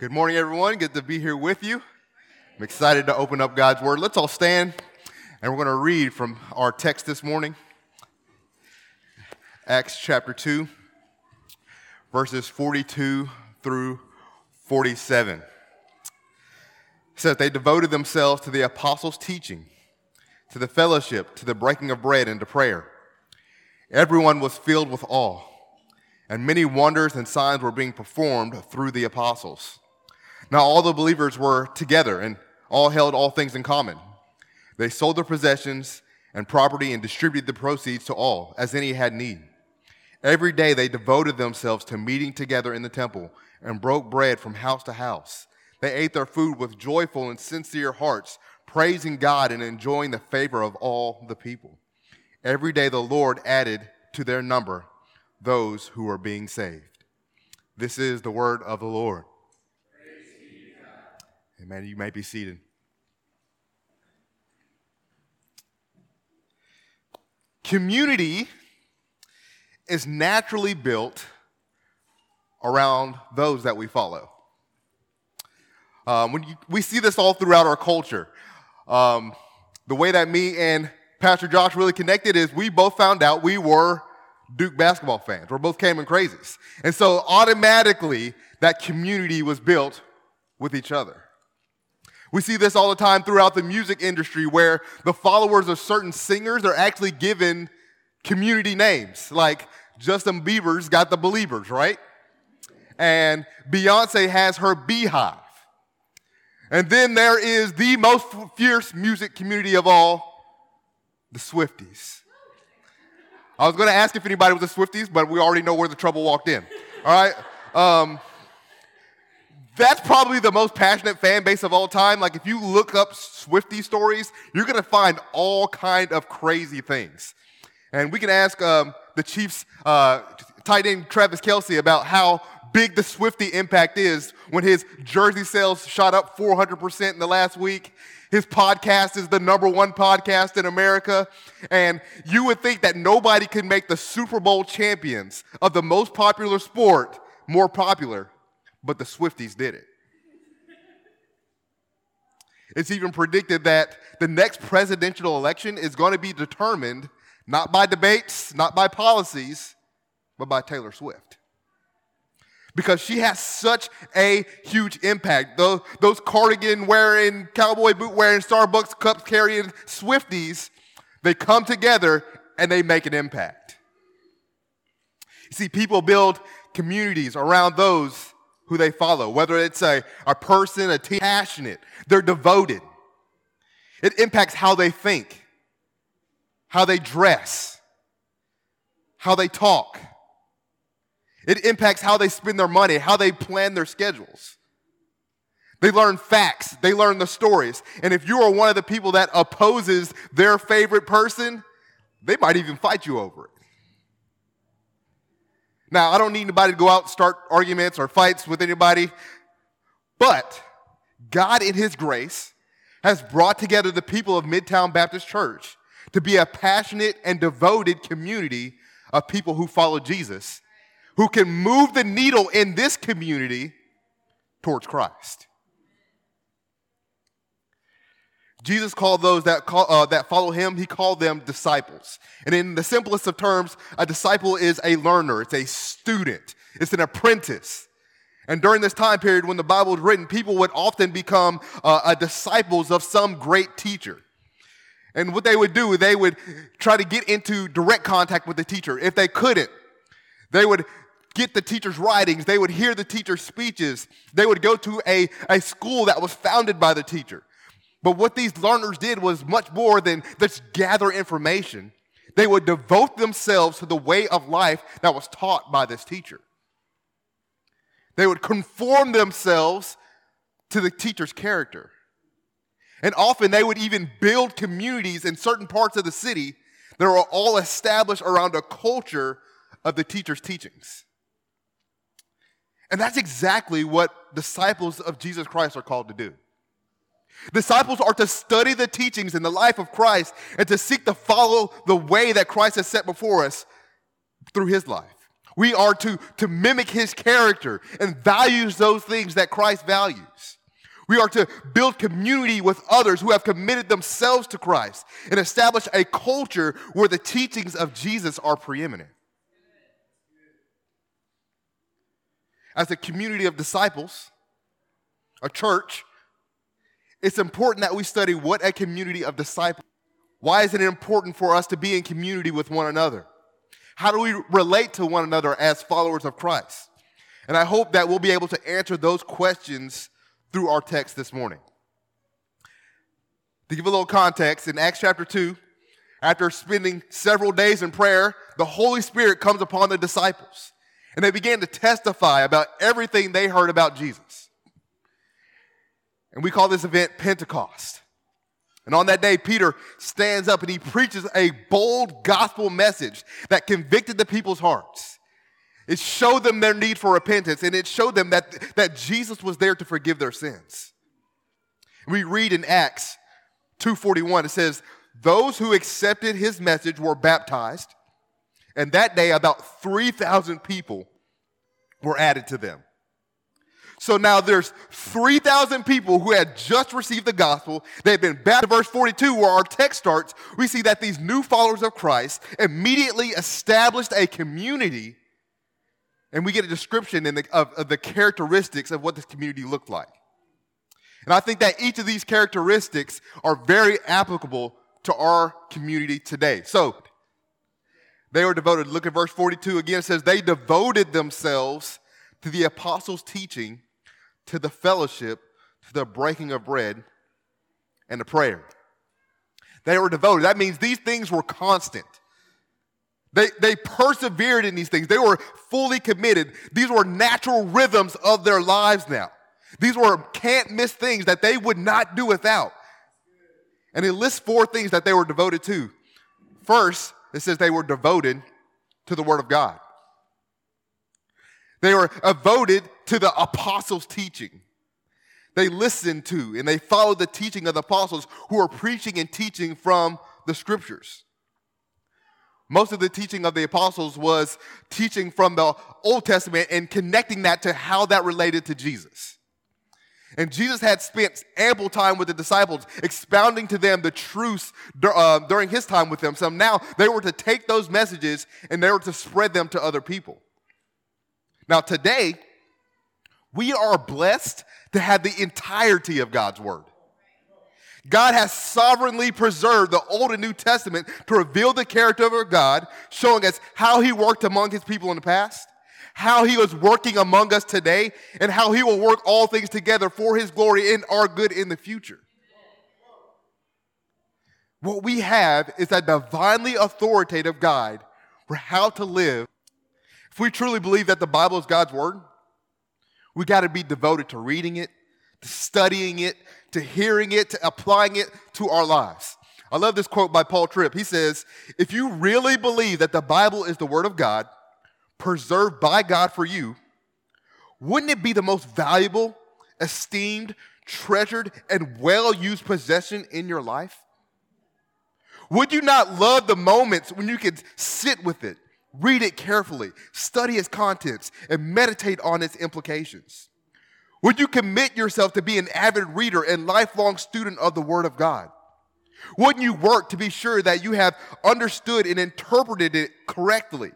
Good morning, everyone. Good to be here with you. I'm excited to open up God's Word. Let's all stand and we're going to read from our text this morning Acts chapter 2, verses 42 through 47. It says, They devoted themselves to the apostles' teaching, to the fellowship, to the breaking of bread, and to prayer. Everyone was filled with awe, and many wonders and signs were being performed through the apostles. Now all the believers were together and all held all things in common. They sold their possessions and property and distributed the proceeds to all, as any had need. Every day they devoted themselves to meeting together in the temple and broke bread from house to house. They ate their food with joyful and sincere hearts, praising God and enjoying the favor of all the people. Every day the Lord added to their number those who were being saved. This is the word of the Lord. Amen. You may be seated. Community is naturally built around those that we follow. Um, when you, we see this all throughout our culture. Um, the way that me and Pastor Josh really connected is we both found out we were Duke basketball fans. We're both Cameron Crazies. And so automatically that community was built with each other. We see this all the time throughout the music industry where the followers of certain singers are actually given community names. Like Justin Bieber's got the Believers, right? And Beyonce has her Beehive. And then there is the most fierce music community of all, the Swifties. I was going to ask if anybody was a Swifties, but we already know where the trouble walked in. All right? Um, that's probably the most passionate fan base of all time. Like if you look up Swifty stories, you're gonna find all kind of crazy things. And we can ask um, the Chiefs uh, tight end Travis Kelce about how big the Swifty impact is when his jersey sales shot up 400% in the last week. His podcast is the number one podcast in America. And you would think that nobody could make the Super Bowl champions of the most popular sport more popular but the Swifties did it. It's even predicted that the next presidential election is going to be determined not by debates, not by policies, but by Taylor Swift. Because she has such a huge impact. Those, those cardigan wearing, cowboy boot wearing, Starbucks cups carrying Swifties, they come together and they make an impact. You see, people build communities around those who they follow, whether it's a, a person, a team, passionate, they're devoted. It impacts how they think, how they dress, how they talk. It impacts how they spend their money, how they plan their schedules. They learn facts, they learn the stories. And if you are one of the people that opposes their favorite person, they might even fight you over it. Now, I don't need anybody to go out and start arguments or fights with anybody, but God, in His grace, has brought together the people of Midtown Baptist Church to be a passionate and devoted community of people who follow Jesus, who can move the needle in this community towards Christ. Jesus called those that, call, uh, that follow him, he called them disciples. And in the simplest of terms, a disciple is a learner, it's a student, it's an apprentice. And during this time period when the Bible was written, people would often become uh, disciples of some great teacher. And what they would do, they would try to get into direct contact with the teacher. If they couldn't, they would get the teacher's writings, they would hear the teacher's speeches, they would go to a, a school that was founded by the teacher. But what these learners did was much more than just gather information. They would devote themselves to the way of life that was taught by this teacher. They would conform themselves to the teacher's character. And often they would even build communities in certain parts of the city that were all established around a culture of the teacher's teachings. And that's exactly what disciples of Jesus Christ are called to do. Disciples are to study the teachings and the life of Christ and to seek to follow the way that Christ has set before us through his life. We are to, to mimic his character and values those things that Christ values. We are to build community with others who have committed themselves to Christ and establish a culture where the teachings of Jesus are preeminent. As a community of disciples, a church, it's important that we study what a community of disciples. Why is it important for us to be in community with one another? How do we relate to one another as followers of Christ? And I hope that we'll be able to answer those questions through our text this morning. To give a little context, in Acts chapter 2, after spending several days in prayer, the Holy Spirit comes upon the disciples, and they began to testify about everything they heard about Jesus. And we call this event Pentecost. And on that day, Peter stands up and he preaches a bold gospel message that convicted the people's hearts. It showed them their need for repentance, and it showed them that, that Jesus was there to forgive their sins. We read in Acts 2:41, it says, Those who accepted his message were baptized, and that day about 3,000 people were added to them. So now there's 3,000 people who had just received the gospel. They've been baptized. Verse 42, where our text starts, we see that these new followers of Christ immediately established a community, and we get a description the, of, of the characteristics of what this community looked like. And I think that each of these characteristics are very applicable to our community today. So, they were devoted. Look at verse 42 again. It says, They devoted themselves to the apostles' teaching to the fellowship, to the breaking of bread, and the prayer. They were devoted. That means these things were constant. They, they persevered in these things. They were fully committed. These were natural rhythms of their lives now. These were can't miss things that they would not do without. And it lists four things that they were devoted to. First, it says they were devoted to the Word of God. They were devoted to the apostles' teaching. They listened to and they followed the teaching of the apostles who were preaching and teaching from the scriptures. Most of the teaching of the apostles was teaching from the Old Testament and connecting that to how that related to Jesus. And Jesus had spent ample time with the disciples, expounding to them the truths uh, during his time with them. So now they were to take those messages and they were to spread them to other people. Now, today, we are blessed to have the entirety of God's Word. God has sovereignly preserved the Old and New Testament to reveal the character of our God, showing us how He worked among His people in the past, how He was working among us today, and how He will work all things together for His glory and our good in the future. What we have is a divinely authoritative guide for how to live if we truly believe that the Bible is God's Word, we got to be devoted to reading it, to studying it, to hearing it, to applying it to our lives. I love this quote by Paul Tripp. He says, If you really believe that the Bible is the Word of God, preserved by God for you, wouldn't it be the most valuable, esteemed, treasured, and well used possession in your life? Would you not love the moments when you could sit with it, Read it carefully, study its contents, and meditate on its implications. Would you commit yourself to be an avid reader and lifelong student of the Word of God? Wouldn't you work to be sure that you have understood and interpreted it correctly?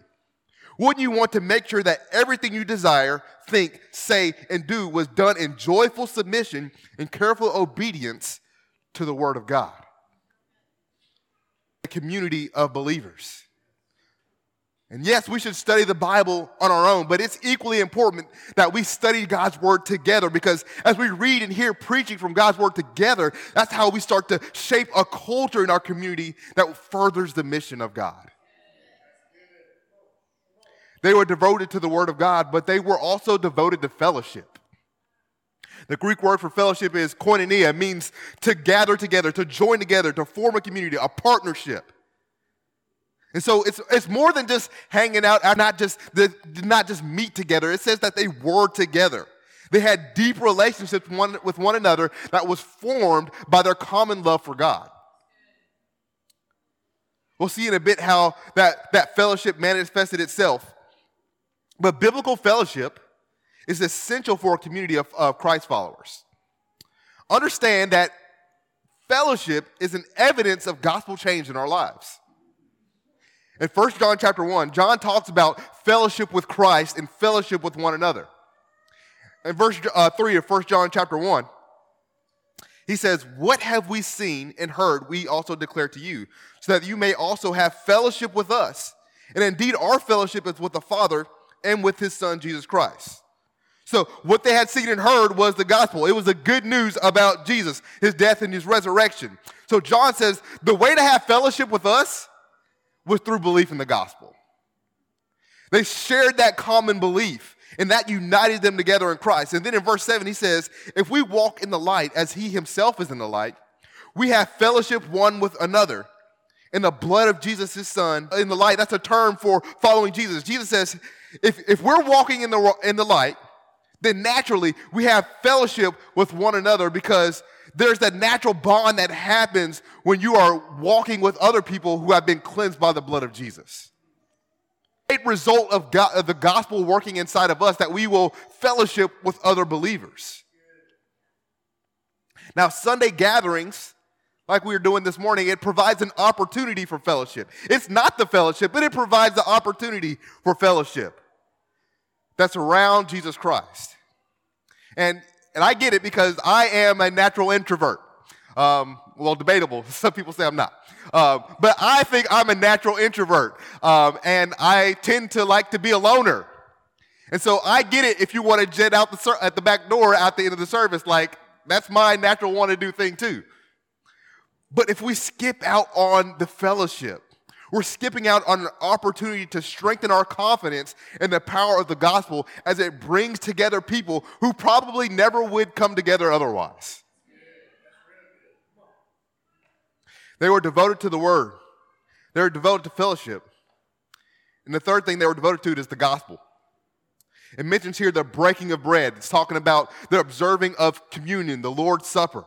Wouldn't you want to make sure that everything you desire, think, say, and do was done in joyful submission and careful obedience to the Word of God? A community of believers. And yes, we should study the Bible on our own, but it's equally important that we study God's Word together because as we read and hear preaching from God's Word together, that's how we start to shape a culture in our community that furthers the mission of God. They were devoted to the Word of God, but they were also devoted to fellowship. The Greek word for fellowship is koinonia, means to gather together, to join together, to form a community, a partnership. And so it's, it's more than just hanging out, not just, not just meet together. It says that they were together. They had deep relationships one, with one another that was formed by their common love for God. We'll see in a bit how that, that fellowship manifested itself. But biblical fellowship is essential for a community of, of Christ followers. Understand that fellowship is an evidence of gospel change in our lives. In 1 John chapter 1, John talks about fellowship with Christ and fellowship with one another. In verse uh, 3 of 1 John chapter 1, he says, What have we seen and heard, we also declare to you, so that you may also have fellowship with us. And indeed, our fellowship is with the Father and with his Son, Jesus Christ. So, what they had seen and heard was the gospel. It was the good news about Jesus, his death and his resurrection. So, John says, The way to have fellowship with us was through belief in the gospel. They shared that common belief, and that united them together in Christ. And then in verse 7, he says, If we walk in the light as he himself is in the light, we have fellowship one with another. In the blood of Jesus, his son, in the light, that's a term for following Jesus. Jesus says, if, if we're walking in the, in the light, then naturally we have fellowship with one another because there's that natural bond that happens when you are walking with other people who have been cleansed by the blood of Jesus. A result of, God, of the gospel working inside of us that we will fellowship with other believers. Now, Sunday gatherings, like we were doing this morning, it provides an opportunity for fellowship. It's not the fellowship, but it provides the opportunity for fellowship that's around Jesus Christ. And, and I get it because I am a natural introvert. Um, well, debatable. Some people say I'm not. Um, but I think I'm a natural introvert. Um, and I tend to like to be a loner. And so I get it if you want to jet out the ser- at the back door at the end of the service. Like, that's my natural want to do thing too. But if we skip out on the fellowship, we're skipping out on an opportunity to strengthen our confidence in the power of the gospel as it brings together people who probably never would come together otherwise. They were devoted to the word, they were devoted to fellowship. And the third thing they were devoted to is the gospel. It mentions here the breaking of bread. It's talking about the observing of communion, the Lord's Supper.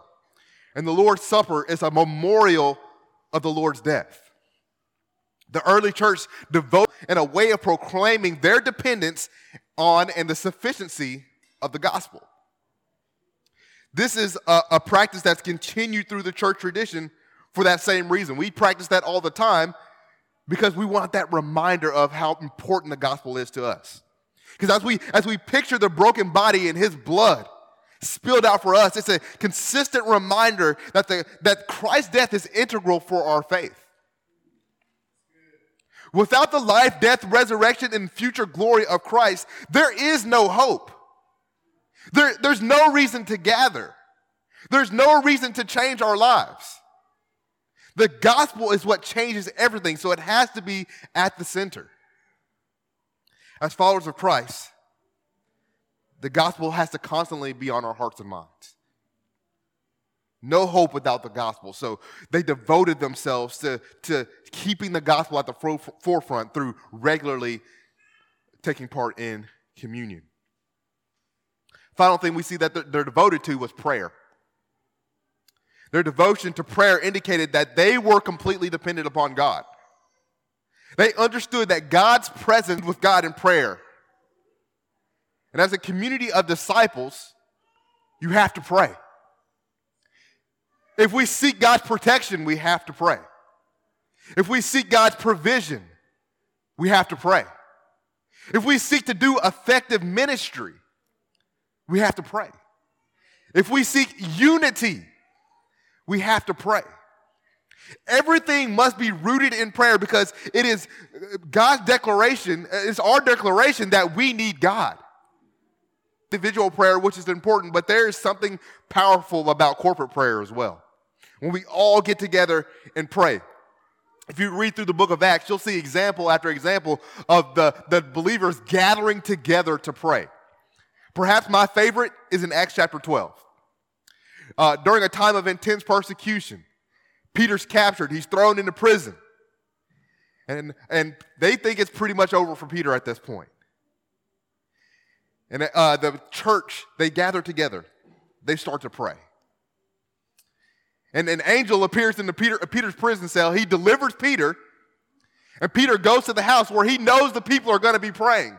And the Lord's Supper is a memorial of the Lord's death. The early church devoted in a way of proclaiming their dependence on and the sufficiency of the gospel. This is a, a, practice that's continued through the church tradition for that same reason. We practice that all the time because we want that reminder of how important the gospel is to us. Because as we as we picture the broken body and his blood spilled out for us, it's a consistent reminder that the that Christ's death is integral for our faith. Without the life, death, resurrection, and future glory of Christ, there is no hope. There, there's no reason to gather. There's no reason to change our lives. The gospel is what changes everything, so it has to be at the center. As followers of Christ, the gospel has to constantly be on our hearts and minds. No hope without the gospel. So they devoted themselves to, to keeping the gospel at the forefront through regularly taking part in communion. Final thing we see that they're devoted to was prayer. Their devotion to prayer indicated that they were completely dependent upon God. They understood that God's presence with God in prayer. And as a community of disciples, you have to pray. If we seek God's protection, we have to pray. If we seek God's provision, we have to pray. If we seek to do effective ministry, we have to pray. If we seek unity, we have to pray. Everything must be rooted in prayer because it is God's declaration, it's our declaration that we need God. Individual prayer, which is important, but there is something powerful about corporate prayer as well when we all get together and pray. If you read through the book of Acts, you'll see example after example of the, the believers gathering together to pray. Perhaps my favorite is in Acts chapter 12. Uh, during a time of intense persecution, Peter's captured, he's thrown into prison. And, and they think it's pretty much over for Peter at this point. And uh, the church, they gather together, they start to pray. And an angel appears in Peter, Peter's prison cell. He delivers Peter, and Peter goes to the house where he knows the people are going to be praying.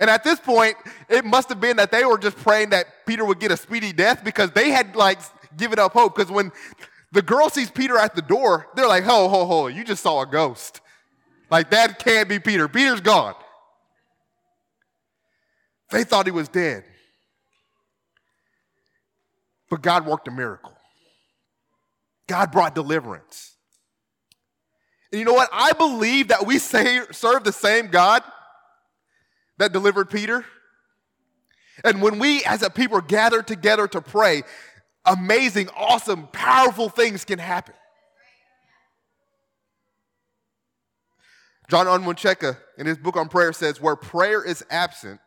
And at this point, it must have been that they were just praying that Peter would get a speedy death because they had like given up hope. Because when the girl sees Peter at the door, they're like, ho, ho, ho, you just saw a ghost. Like that can't be Peter. Peter's gone. They thought he was dead. But God worked a miracle. God brought deliverance. And you know what? I believe that we say, serve the same God that delivered Peter. And when we as a people gather together to pray, amazing, awesome, powerful things can happen. John Onwuchekwa in his book on prayer says, where prayer is absent,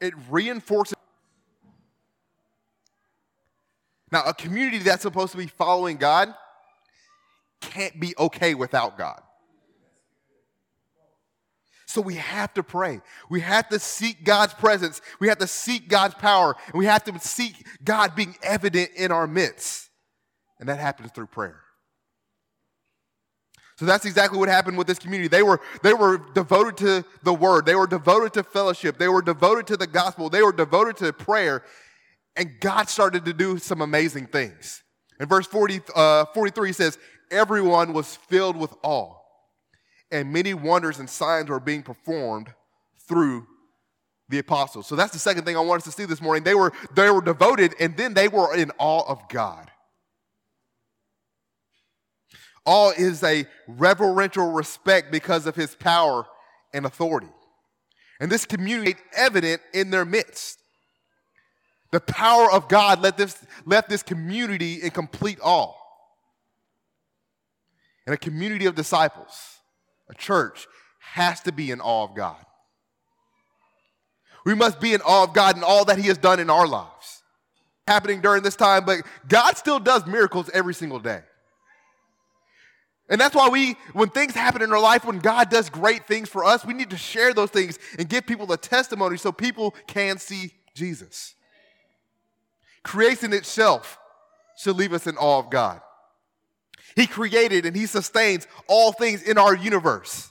it reinforces. Now, a community that's supposed to be following God can't be okay without God. So we have to pray. We have to seek God's presence. We have to seek God's power. And we have to seek God being evident in our midst. And that happens through prayer. So that's exactly what happened with this community. They were, they were devoted to the word, they were devoted to fellowship, they were devoted to the gospel, they were devoted to prayer. And God started to do some amazing things. In verse 40, uh, 43 says, Everyone was filled with awe and many wonders and signs were being performed through the apostles. So that's the second thing I want us to see this morning. They were, they were devoted and then they were in awe of God. Awe is a reverential respect because of his power and authority. And this community evident in their midst. The power of God left this, left this community in complete awe. And a community of disciples a church, has to be in awe of God. We must be in awe of God and all that He has done in our lives. Happening during this time, but God still does miracles every single day. And that's why we, when things happen in our life, when God does great things for us, we need to share those things and give people the testimony so people can see Jesus. Creation itself should leave us in awe of God. He created and He sustains all things in our universe.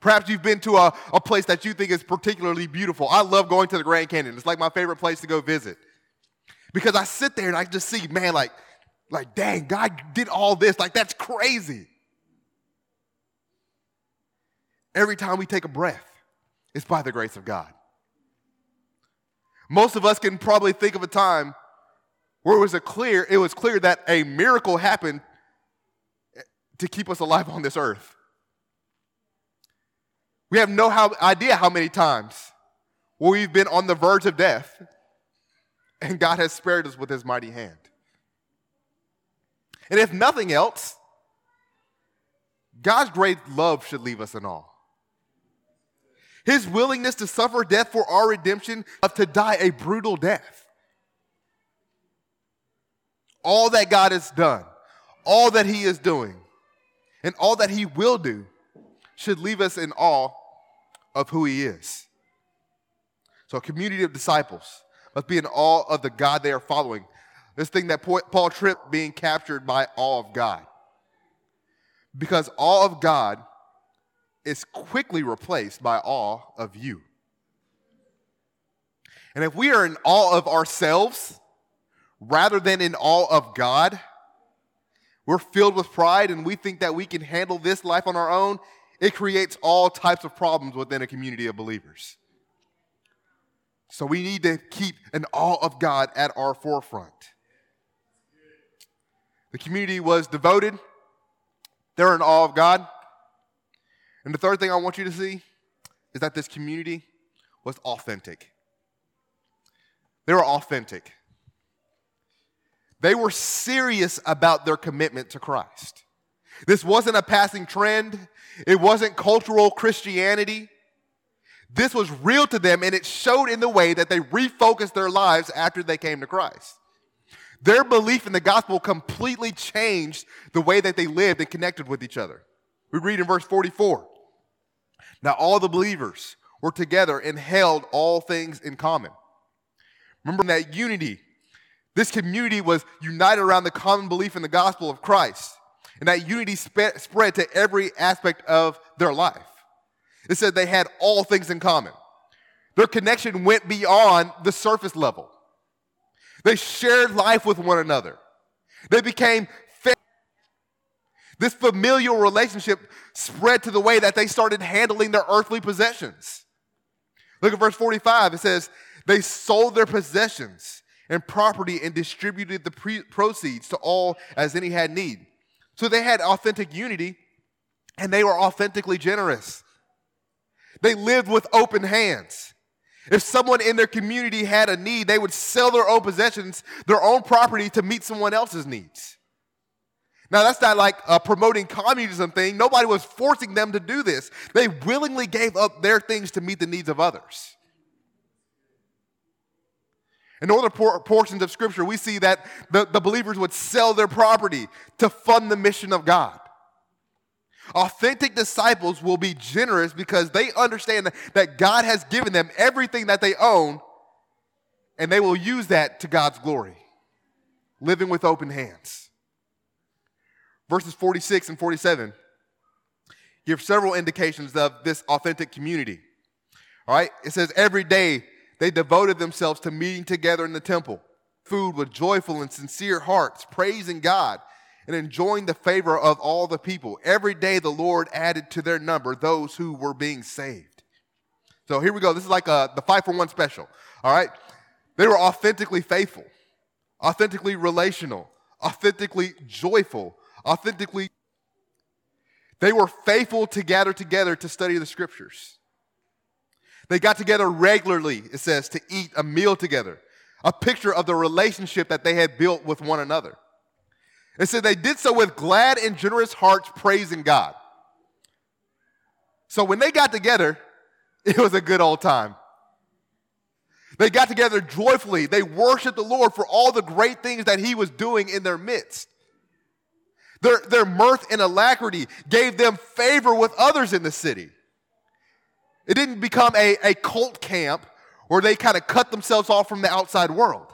Perhaps you've been to a, a place that you think is particularly beautiful. I love going to the Grand Canyon. It's like my favorite place to go visit. Because I sit there and I just see, man, like, like, dang, God did all this. Like, that's crazy. Every time we take a breath, it's by the grace of God. Most of us can probably think of a time where it was a clear, it was clear that a miracle happened to keep us alive on this earth. We have no how, idea how many times we've been on the verge of death and God has spared us with his mighty hand. And if nothing else, God's great love should leave us in awe. His willingness to suffer death for our redemption, of to die a brutal death. All that God has done, all that He is doing, and all that he will do should leave us in awe of who he is. So, a community of disciples must be in awe of the God they are following. This thing that Paul tripped being captured by awe of God. Because awe of God is quickly replaced by awe of you. And if we are in awe of ourselves rather than in awe of God, we're filled with pride and we think that we can handle this life on our own, it creates all types of problems within a community of believers. So we need to keep an awe of God at our forefront. The community was devoted, they're in awe of God. And the third thing I want you to see is that this community was authentic. They were authentic. They were serious about their commitment to Christ. This wasn't a passing trend, it wasn't cultural Christianity. This was real to them, and it showed in the way that they refocused their lives after they came to Christ. Their belief in the gospel completely changed the way that they lived and connected with each other. We read in verse 44 Now all the believers were together and held all things in common. Remember that unity this community was united around the common belief in the gospel of Christ. And that unity sp- spread to every aspect of their life. It said they had all things in common. Their connection went beyond the surface level. They shared life with one another. They became this familial relationship spread to the way that they started handling their earthly possessions. Look at verse 45. It says, They sold their possessions and property and distributed the pre- proceeds to all as any had need. So they had authentic unity and they were authentically generous. They lived with open hands. If someone in their community had a need, they would sell their own possessions, their own property to meet someone else's needs. Now, that's not like a promoting communism thing. Nobody was forcing them to do this. They willingly gave up their things to meet the needs of others. In other por- portions of Scripture, we see that the, the believers would sell their property to fund the mission of God. Authentic disciples will be generous because they understand that God has given them everything that they own, and they will use that to God's glory, living with open hands. Verses 46 and 47 give several indications of this authentic community. All right, it says, Every day they devoted themselves to meeting together in the temple, food with joyful and sincere hearts, praising God and enjoying the favor of all the people. Every day the Lord added to their number those who were being saved. So here we go. This is like a, the five for one special. All right. They were authentically faithful, authentically relational, authentically joyful, authentically. They were faithful to gather together to study the scriptures. They got together regularly, it says, to eat a meal together, a picture of the relationship that they had built with one another. It said they did so with glad and generous hearts, praising God. So when they got together, it was a good old time. They got together joyfully. They worshiped the Lord for all the great things that He was doing in their midst. Their, their mirth and alacrity gave them favor with others in the city. It didn't become a, a cult camp where they kind of cut themselves off from the outside world.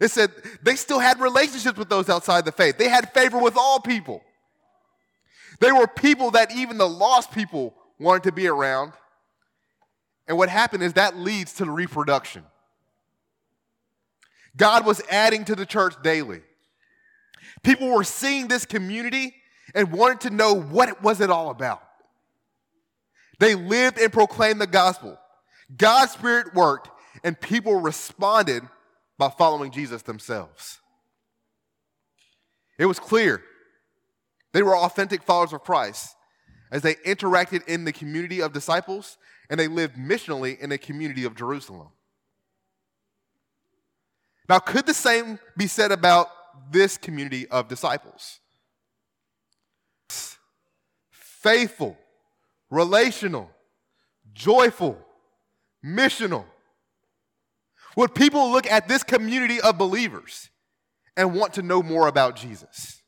It said they still had relationships with those outside the faith. They had favor with all people. They were people that even the lost people wanted to be around. And what happened is that leads to the reproduction. God was adding to the church daily. People were seeing this community and wanted to know what was it all about. They lived and proclaimed the gospel. God's spirit worked, and people responded by following Jesus themselves. It was clear they were authentic followers of Christ as they interacted in the community of disciples and they lived missionally in the community of Jerusalem. Now, could the same be said about this community of disciples? Faithful, relational, joyful, missional. Would people look at this community of believers and want to know more about Jesus?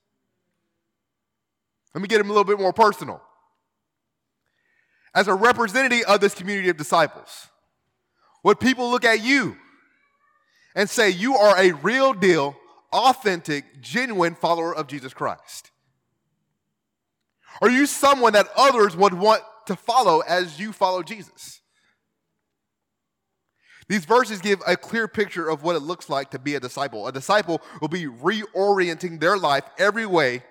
Let me get him a little bit more personal. As a representative of this community of disciples, would people look at you and say you are a real deal, authentic, genuine follower of Jesus Christ? Are you someone that others would want to follow as you follow Jesus? These verses give a clear picture of what it looks like to be a disciple. A disciple will be reorienting their life every way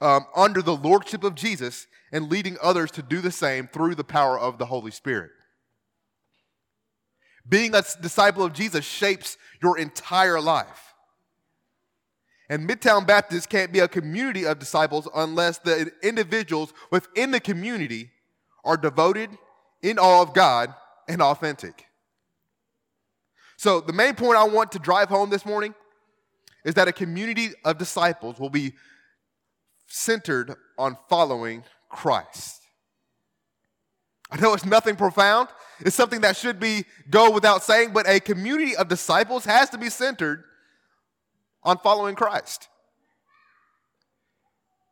um, under the lordship of Jesus and leading others to do the same through the power of the Holy Spirit. Being a disciple of Jesus shapes your entire life. And Midtown Baptist can't be a community of disciples unless the individuals within the community are devoted, in awe of God, and authentic. So, the main point I want to drive home this morning is that a community of disciples will be centered on following Christ. I know it's nothing profound. It's something that should be go without saying, but a community of disciples has to be centered on following Christ.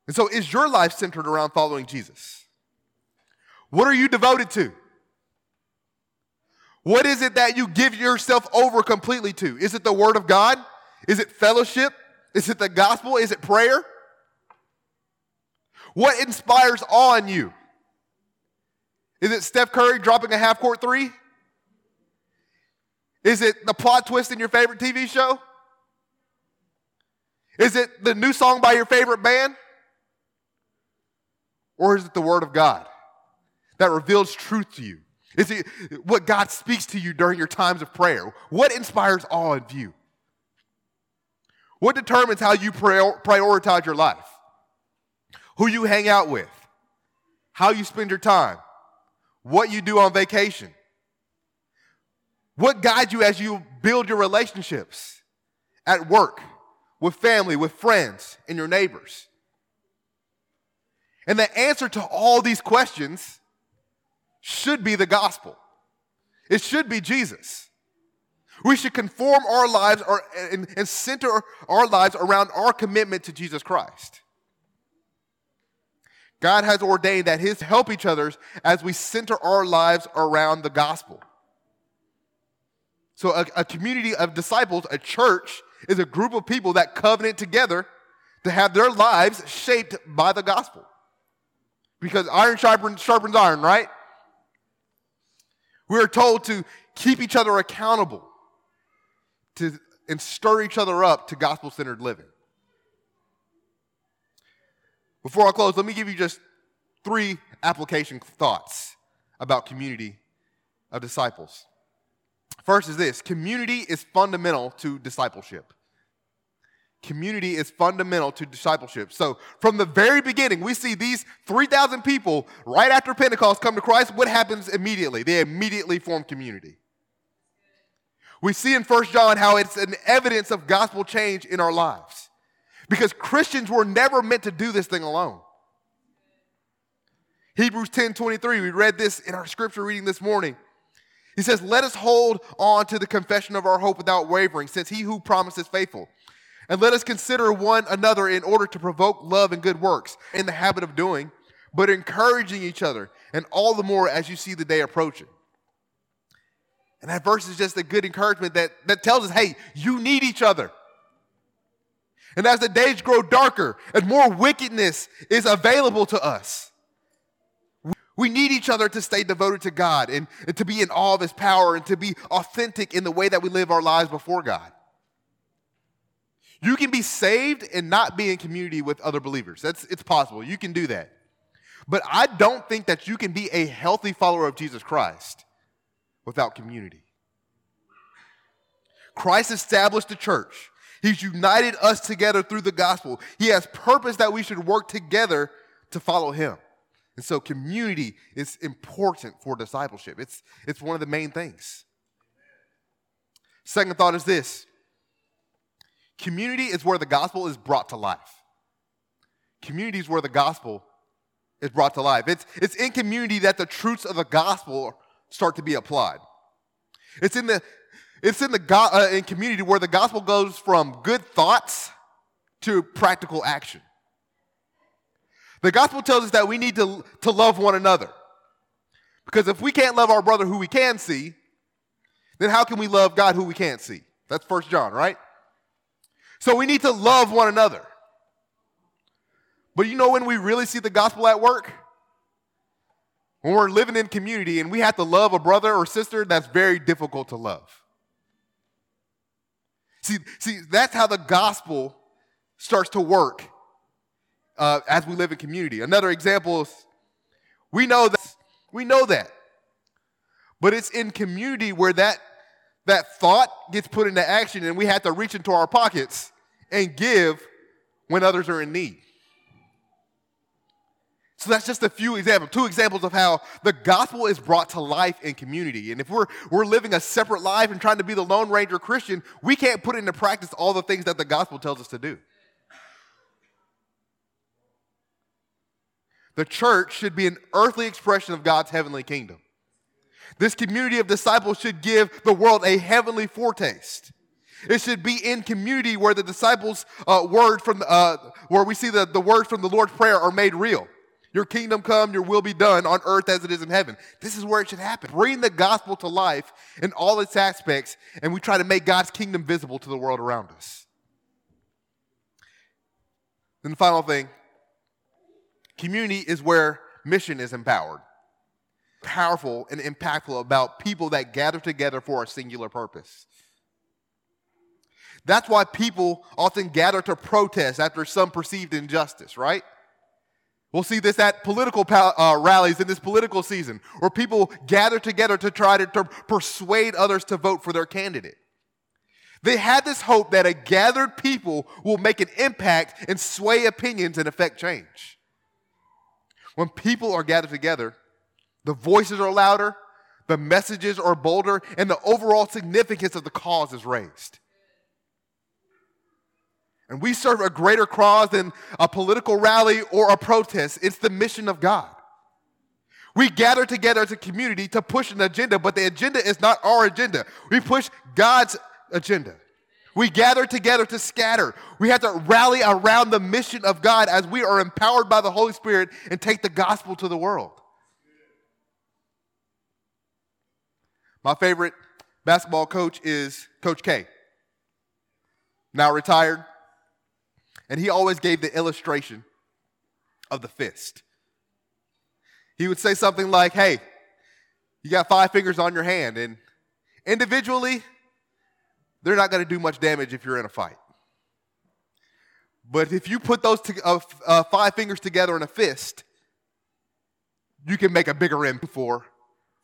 And so, is your life centered around following Jesus? What are you devoted to? What is it that you give yourself over completely to? Is it the Word of God? Is it fellowship? Is it the gospel? Is it prayer? What inspires awe in you? Is it Steph Curry dropping a half court three? Is it the plot twist in your favorite TV show? Is it the new song by your favorite band? Or is it the Word of God that reveals truth to you? Is it what God speaks to you during your times of prayer? What inspires awe in you? What determines how you prioritize your life? Who you hang out with? How you spend your time? What you do on vacation? What guides you as you build your relationships at work, with family, with friends, and your neighbors? And the answer to all these questions should be the gospel. It should be Jesus. We should conform our lives or, and, and center our lives around our commitment to Jesus Christ. God has ordained that His help each other as we center our lives around the gospel. So, a, a, community of disciples, a church, is a group of people that covenant together to have their lives shaped by the gospel. Because iron sharpens, sharpens iron, right? We are told to keep each other accountable to, and stir each other up to gospel centered living. Before I close, let me give you just three application thoughts about community of disciples. First is this community is fundamental to discipleship. Community is fundamental to discipleship. So, from the very beginning, we see these 3,000 people right after Pentecost come to Christ. What happens immediately? They immediately form community. We see in 1 John how it's an evidence of gospel change in our lives. Because Christians were never meant to do this thing alone. Hebrews 10 23, we read this in our scripture reading this morning. He says, Let us hold on to the confession of our hope without wavering, since he who promises faithful. And let us consider one another in order to provoke love and good works in the habit of doing, but encouraging each other, and all the more as you see the day approaching. And that verse is just a good encouragement that, that tells us hey, you need each other. And as the days grow darker and more wickedness is available to us, we need each other to stay devoted to God and, and to be in awe of His power and to be authentic in the way that we live our lives before God. You can be saved and not be in community with other believers. That's it's possible. You can do that. But I don't think that you can be a healthy follower of Jesus Christ without community. Christ established the church. He's united us together through the gospel. He has purpose that we should work together to follow him. And so community is important for discipleship. It's, it's one of the main things. Second thought is this community is where the gospel is brought to life. Community is where the gospel is brought to life. It's, it's in community that the truths of the gospel start to be applied. It's in the, it's in the go, uh, in community where the gospel goes from good thoughts to practical action. The gospel tells us that we need to, to love one another. Because if we can't love our brother who we can see, then how can we love God who we can't see? That's First John, right? So we need to love one another. But you know when we really see the gospel at work? When we're living in community and we have to love a brother or sister that's very difficult to love. See, see that's how the gospel starts to work uh, as we live in community. Another example is we know that we know that, but it's in community where that that thought gets put into action, and we have to reach into our pockets and give when others are in need. So that's just a few examples, two examples of how the gospel is brought to life in community. And if we're, we're living a separate life and trying to be the Lone Ranger Christian, we can't put into practice all the things that the gospel tells us to do. The church should be an earthly expression of God's heavenly kingdom. This community of disciples should give the world a heavenly foretaste. It should be in community where the disciples' uh, word from uh, where we see the, the words from the Lord's prayer are made real. Your kingdom come, your will be done on earth as it is in heaven. This is where it should happen. Bring the gospel to life in all its aspects, and we try to make God's kingdom visible to the world around us. Then the final thing Community is where mission is empowered. Powerful and impactful about people that gather together for a singular purpose. That's why people often gather to protest after some perceived injustice, right? We'll see this at political uh, rallies in this political season, where people gather together to try to, to persuade others to vote for their candidate. They had this hope that a gathered people will make an impact and sway opinions and affect change. When people are gathered together, the voices are louder, the messages are bolder, and the overall significance of the cause is raised. And we serve a greater cause than a political rally or a protest. It's the mission of God. We gather together as a community to push an agenda, but the agenda is not our agenda. We push God's agenda. We gather together to scatter. We have to rally around the mission of God as we are empowered by the Holy Spirit and take the gospel to the world. My favorite basketball coach is Coach K, now retired. And he always gave the illustration of the fist. He would say something like, Hey, you got five fingers on your hand, and individually, they're not going to do much damage if you're in a fight. But if you put those to, uh, uh, five fingers together in a fist, you can make a bigger impact for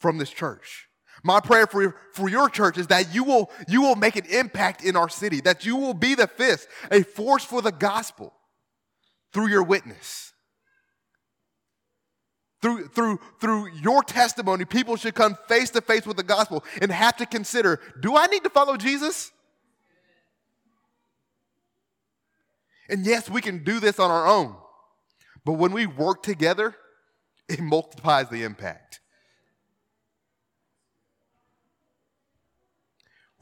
from this church. My prayer for, for your church is that you will, you will make an impact in our city, that you will be the fist, a force for the gospel through your witness. Through, through, through your testimony, people should come face to face with the gospel and have to consider do I need to follow Jesus? And yes, we can do this on our own, but when we work together, it multiplies the impact.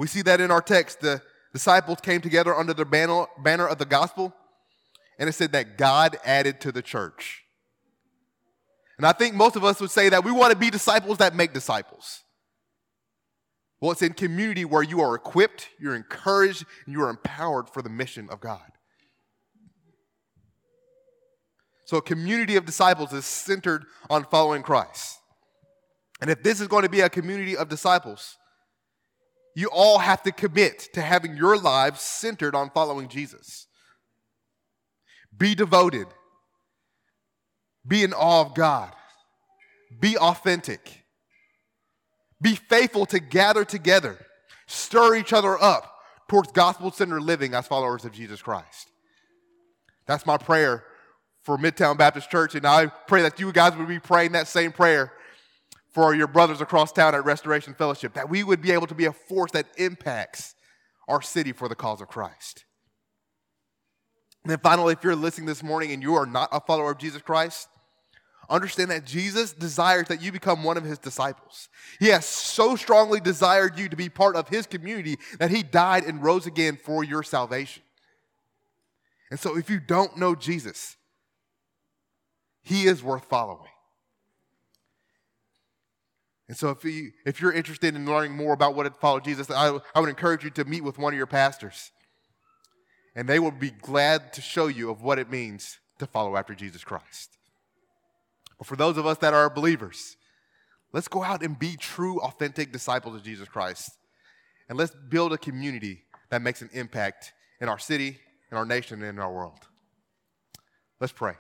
We see that in our text. The disciples came together under the banner, of the gospel, and it said that God added to the church. And I think most of us would say that we want to be disciples that make disciples. Well, it's in community where you are equipped, you're encouraged, and you are empowered for the mission of God. So, a community of disciples is centered on following Christ. And if this is going to be a community of disciples, you all have to commit to having your lives centered on following Jesus. Be devoted. Be in awe of God. Be authentic. Be faithful to gather together. Stir each other up towards gospel centered living as followers of Jesus Christ. That's my prayer for Midtown Baptist Church, and I pray that you guys would be praying that same prayer for your brothers across town at Restoration Fellowship, that we would be able to be a force that impacts our city for the cause of Christ. And then finally, if you're listening this morning and you are not a follower of Jesus Christ, understand that Jesus desires that you become one of his disciples. He has so strongly desired you to be part of his community that he died and rose again for your salvation. And so if you don't know Jesus, he is worth following. And so, if, you, if you're interested in learning more about what it follow Jesus, I, I would encourage you to meet with one of your pastors. And they will be glad to show you of what it means to follow after Jesus Christ. But for those of us that are believers, let's go out and be true, authentic disciples of Jesus Christ. And let's build a community that makes an impact in our city, in our nation, and in our world. Let's pray.